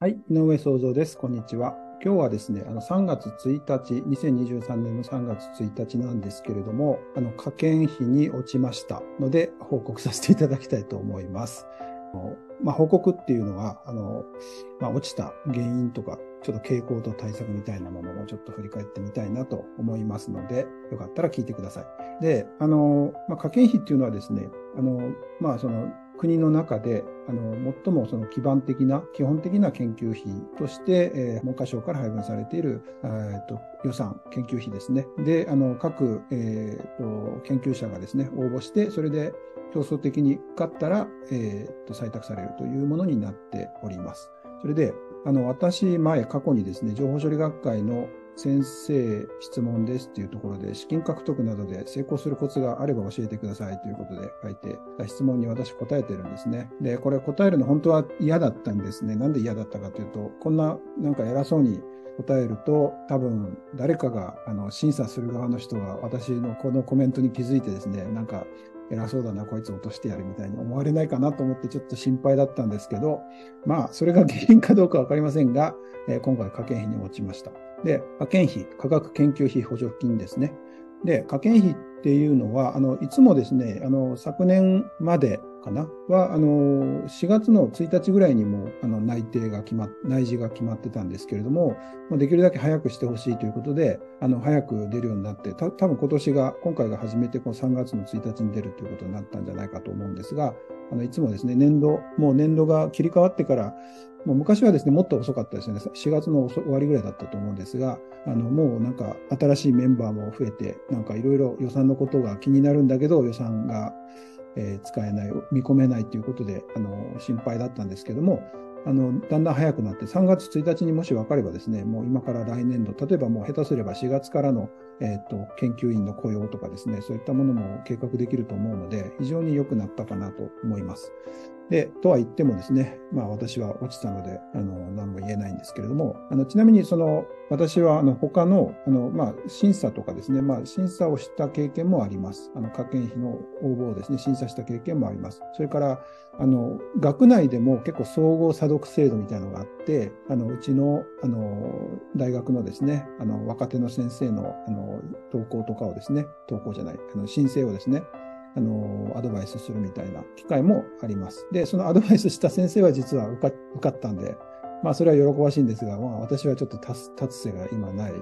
はい、井上創造です。こんにちは。今日はですね、あの3月1日、2023年の3月1日なんですけれども、あの、科研費に落ちましたので、報告させていただきたいと思います。まあ、報告っていうのは、あの、まあ、落ちた原因とか、ちょっと傾向と対策みたいなものもちょっと振り返ってみたいなと思いますので、よかったら聞いてください。で、あの、まあ、科研費っていうのはですね、あの、まあ、その、国の中で、あの、最もその基盤的な、基本的な研究費として、えー、文科省から配分されている、えー、と予算、研究費ですね。で、あの、各、えー、と研究者がですね、応募して、それで競争的に受かったら、えー、と採択されるというものになっております。それで、あの、私、前、過去にですね、情報処理学会の先生質問ですっていうところで、資金獲得などで成功するコツがあれば教えてくださいということで書いて、質問に私答えてるんですね。で、これ答えるの本当は嫌だったんですね。なんで嫌だったかというと、こんななんか偉そうに答えると、多分誰かがあの審査する側の人が私のこのコメントに気づいてですね、なんか偉そうだな、こいつ落としてやるみたいに思われないかなと思ってちょっと心配だったんですけど、まあ、それが原因かどうかわかりませんが、えー、今回科研費に落ちました。で、科研費、科学研究費補助金ですね。で、科研費っていうのは、あの、いつもですね、あの、昨年までかなは、あの、4月の1日ぐらいにも、あの、内定が決まっ、内示が決まってたんですけれども、まあ、できるだけ早くしてほしいということで、あの、早く出るようになって、た多分今年が、今回が初めてこの3月の1日に出るということになったんじゃないかと思うんですが、あの、いつもですね、年度、もう年度が切り替わってから、もう昔はですね、もっと遅かったですよね。4月の終わりぐらいだったと思うんですが、あの、もうなんか新しいメンバーも増えて、なんかいろいろ予算のことが気になるんだけど、予算が、えー、使えない、見込めないということで、あの、心配だったんですけども、あの、だんだん早くなって、3月1日にもし分かればですね、もう今から来年度、例えばもう下手すれば4月からの、えっ、ー、と、研究員の雇用とかですね、そういったものも計画できると思うので、非常に良くなったかなと思います。で、とは言ってもですね、まあ私は落ちたので、あの、何も言えないんですけれども、あの、ちなみにその、私はあの、他の、あの、まあ、審査とかですね、まあ、審査をした経験もあります。あの、科研費の応募をですね、審査した経験もあります。それから、あの、学内でも結構総合査読制度みたいなのがあって、あの、うちの、あの、大学のですね、あの、若手の先生の、あの、投稿とかをですね、投稿じゃない、あの、申請をですね、あの、アドバイスするみたいな機会もあります。で、その アドバイスした先生は実は受かったんで、まあ、それは喜ばしいんですが、まあ、私はちょっと立つ瀬が今ない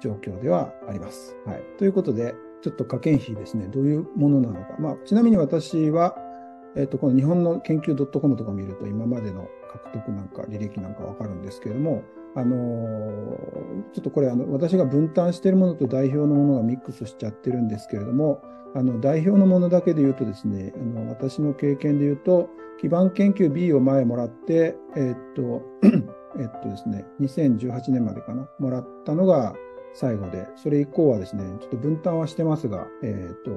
状況ではあります。はい。ということで、ちょっと科研費ですね、どういうものなのか。まあ、ちなみに私は、えっ、と、この日本の研究 .com とか見ると、今までの獲得なんか、履歴なんかわかるんですけれども、あの、ちょっとこれ、あの、私が分担しているものと代表のものがミックスしちゃってるんですけれども、あの、代表のものだけで言うとですね、あの、私の経験で言うと、基盤研究 B を前もらって、えー、っと、えっとですね、2018年までかな、もらったのが最後で、それ以降はですね、ちょっと分担はしてますが、えっと、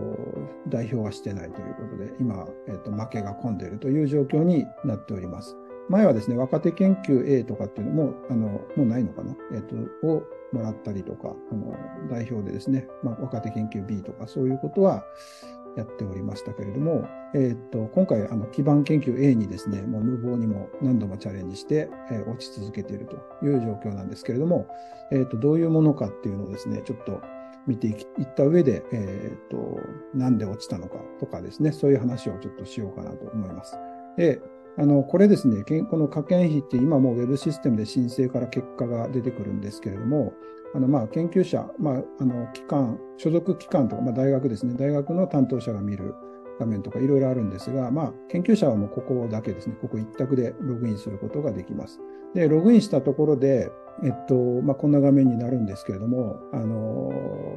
代表はしてないということで、今、えっと、負けが込んでいるという状況になっております。前はですね、若手研究 A とかっていうのも、あの、もうないのかな？えっと、をもらったりとか、あの、代表でですね、まあ、若手研究 B とかそういうことはやっておりましたけれども、えっ、と、今回、あの、基盤研究 A にですね、もう無謀にも何度もチャレンジして、えー、落ち続けているという状況なんですけれども、えっ、と、どういうものかっていうのをですね、ちょっと見ていった上で、えっ、と、なんで落ちたのかとかですね、そういう話をちょっとしようかなと思います。で、あの、これですね、この科研費って今もう Web システムで申請から結果が出てくるんですけれども、あの、まあ、研究者、まあ、あの、機関、所属機関とか、まあ、大学ですね、大学の担当者が見る画面とかいろいろあるんですが、まあ、研究者はもうここだけですね、ここ一択でログインすることができます。で、ログインしたところで、えっと、まあ、こんな画面になるんですけれども、あの、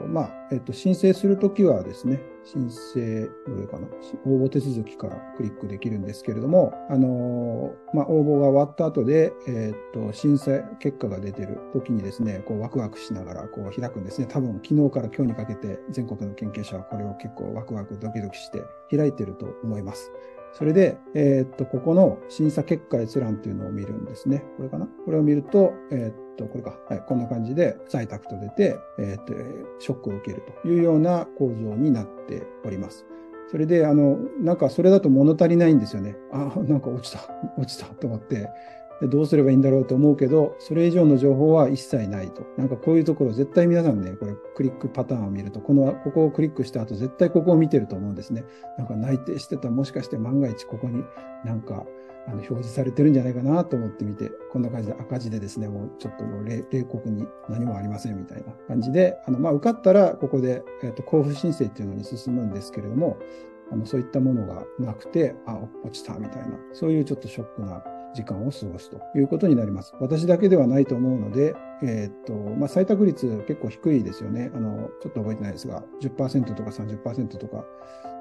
まあ、えっと、申請するときはですね、申請、どれかな、応募手続きからクリックできるんですけれども、あの、まあ、応募が終わった後で、えっと、審査結果が出てる時にですね、こう、ワクワクしながら、こう、開くんですね。多分、昨日から今日にかけて、全国の研究者はこれを結構ワクワクドキドキして開いてると思います。それで、えー、っと、ここの審査結果閲覧っていうのを見るんですね。これかな？これを見ると、えー、っと、これか。はい。こんな感じで採択と出て、えー、っと、ショックを受けるというような構造になっております。それで、あの、なんかそれだと物足りないんですよね。あ、なんか落ちた、落ちたと思って、でどうすればいいんだろうと思うけど、それ以上の情報は一切ないと。なんかこういうところ絶対皆さんね、これクリックパターンを見ると、この、ここをクリックした後絶対ここを見てると思うんですね。なんか内定してたもしかして万が一ここになんかあの表示されてるんじゃないかなと思ってみて、こんな感じで赤字でですね、もうちょっともう冷酷に何もありませんみたいな感じで、あの、まあ、受かったらここで、えっ、と、交付申請っていうのに進むんですけれども、あの、そういったものがなくて、あ、落ちたみたいな、そういうちょっとショックな時間を過ごすということになります。私だけではないと思うので、えー、っと、まあ、採択率結構低いですよね。あの、ちょっと覚えてないですが、10%とか30%とか、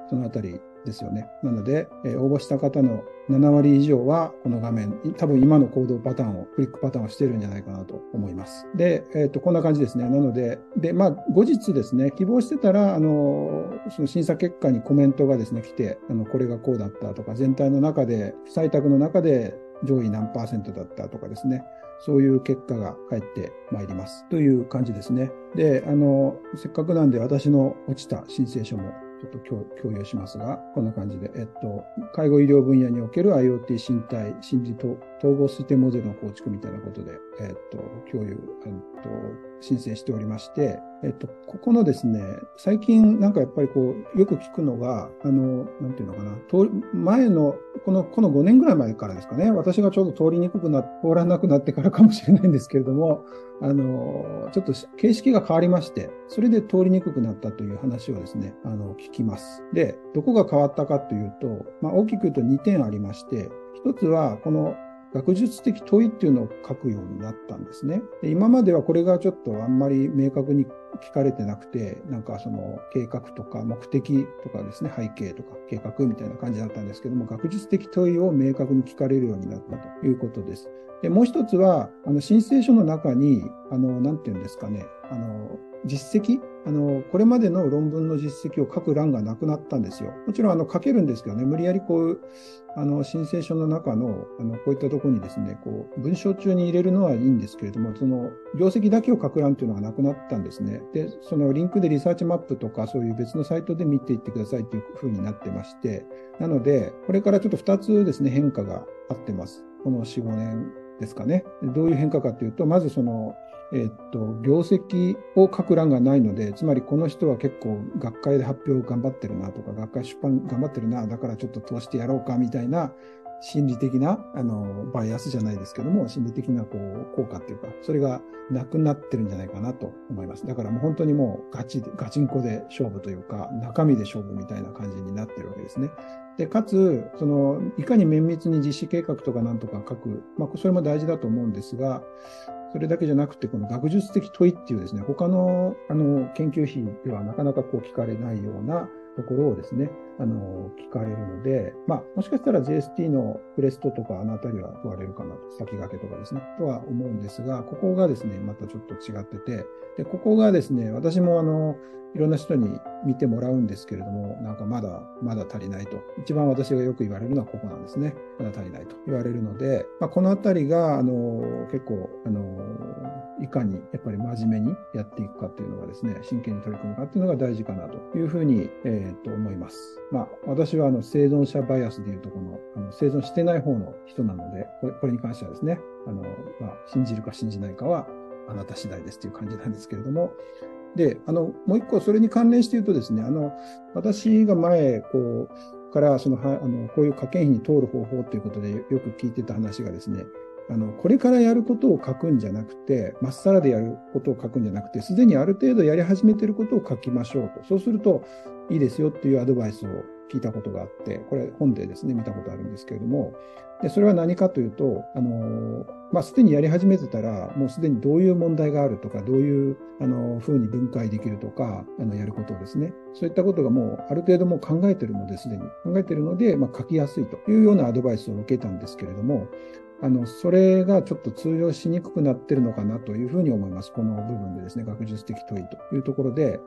そのあたりですよね。なので、えー、応募した方の7割以上はこの画面、多分今の行動パターンを、クリックパターンをしているんじゃないかなと思います。で、えっ、ー、と、こんな感じですね。なので、で、まあ、後日ですね、希望してたら、あの、その審査結果にコメントがですね、来て、あの、これがこうだったとか、全体の中で、採択の中で上位何パーセントだったとかですね、そういう結果が返ってまいります。という感じですね。で、あの、せっかくなんで私の落ちた申請書もちょっと共有しますが、こんな感じで、えっと、介護医療分野における IoT 身体、心理統合推定モデルの構築みたいなことで、えっと、共有、えっと、申請しておりまして、えっと、ここのですね、最近なんかやっぱりこう、よく聞くのが、あの、なんていうのかな、前の、この、この5年ぐらい前からですかね、私がちょうど通りにくくな、通らなくなってからかもしれないんですけれども、あの、ちょっと形式が変わりまして、それで通りにくくなったという話をですね、あの、聞きます。で、どこが変わったかというと、まあ、大きく言うと2点ありまして、一つは、この学術的問いっていうのを書くようになったんですね。で今まではこれがちょっとあんまり明確に聞かれてなくて、なんかその計画とか目的とかですね、背景とか計画みたいな感じだったんですけども、学術的問いを明確に聞かれるようになったということです。で、もう一つは、あの申請書の中に、あの、なんていうんですかね、あの、実績あの、これまでの論文の実績を書く欄がなくなったんですよ。もちろん、あの、書けるんですけどね、無理やりこう、あの、申請書の中の、あの、こういったところにですね、こう、文章中に入れるのはいいんですけれども、その、業績だけを書く欄というのがなくなったんですね。で、そのリンクでリサーチマップとか、そういう別のサイトで見ていってくださいというふうになってまして、なので、これからちょっと2つですね、変化があってます。この4、5年ですかね。どういう変化かというと、まずその、えっと、業績を書く欄がないので、つまりこの人は結構学会で発表頑張ってるなとか、学会出版頑張ってるな、だからちょっと通してやろうかみたいな心理的な、あの、バイアスじゃないですけども、心理的なこう効果っていうか、それがなくなってるんじゃないかなと思います。だからもう本当にもうガチで、ガチンコで勝負というか、中身で勝負みたいな感じになってるわけですね。で、かつ、その、いかに綿密に実施計画とかなんとか書く、まあ、それも大事だと思うんですが、それだけじゃなくて、この学術的問いっていうですね、他の、あの、研究費ではなかなかこう聞かれないようなところをですね、あの、聞かれるので、まあ、もしかしたら JST のクレストとかあのあたりは問われるかなと、先駆けとかですね、とは思うんですが、ここがですね、またちょっと違ってて、で、ここがですね、私もあの、いろんな人に見てもらうんですけれども、なんかまだ、まだ足りないと。一番私がよく言われるのはここなんですね。まだ足りないと言われるので、まあ、このあたりが、あの、結構、あの、いかにやっぱり真面目にやっていくかっていうのがですね、真剣に取り組むかっていうのが大事かなというふうに、えー、と思います。まあ、私はあの生存者バイアスでいうとこの、あの生存してない方の人なので、これこれに関してはですね、あの、まあ、信じるか信じないかはあなた次第ですという感じなんですけれども、で、あの、もう一個それに関連して言うとですね、あの、私が前、こう、からそのはあのこういう科研費に通る方法ということでよく聞いてた話がですね、あの、これからやることを書くんじゃなくて、まっさらでやることを書くんじゃなくて、すでにある程度やり始めてることを書きましょうと。そうするといいですよっていうアドバイスを聞いたことがあって、これ本でですね、見たことあるんですけれども、でそれは何かというと、あの、まあ、すでにやり始めてたら、もうすでにどういう問題があるとか、どういう、あの、風に分解できるとか、あの、やることをですね、そういったことがもう、ある程度もう考えてるので、すでに。考えてるので、まあ、書きやすいというようなアドバイスを受けたんですけれども、あの、それがちょっと通用しにくくなってるのかなというふうに思います。この部分でですね、学術的問いというところで、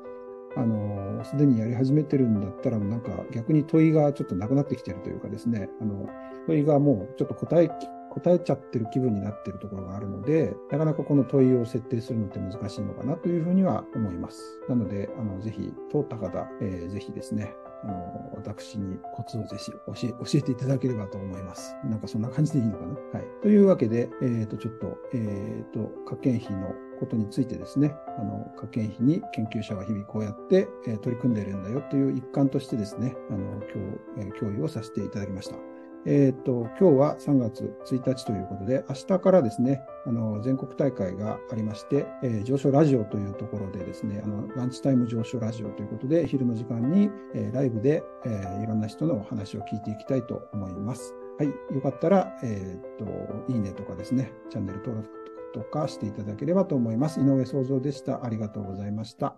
あの、すでにやり始めてるんだったら、なんか逆に問いがちょっとなくなってきてるというかですね、あの、問いがもうちょっと答え、答えちゃってる気分になってるところがあるので、なかなかこの問いを設定するのって難しいのかなというふうには思います。なので、あの、ぜひ、通った方、えー、ぜひですね、あの、私にコツをぜひ教え教えていただければと思います。なんかそんな感じでいいのかな？はい。というわけで、えっ、ー、と、ちょっと、えっ、ー、と、科研費のことについてですね、あの、科研費に研究者が日々こうやって、えー、取り組んでいるんだよという一環としてですね、あの、今日、えー、共有をさせていただきました。えっ、ー、と、今日は3月1日ということで、明日からですね、あの、全国大会がありまして、えー、上昇ラジオというところでですね、あの、ランチタイム上昇ラジオということで、昼の時間に、えー、ライブで、えー、いろんな人のお話を聞いていきたいと思います。はい。よかったら、えっ、と、いいねとかですね、チャンネル登録とかしていただければと思います。井上創造でした。ありがとうございました。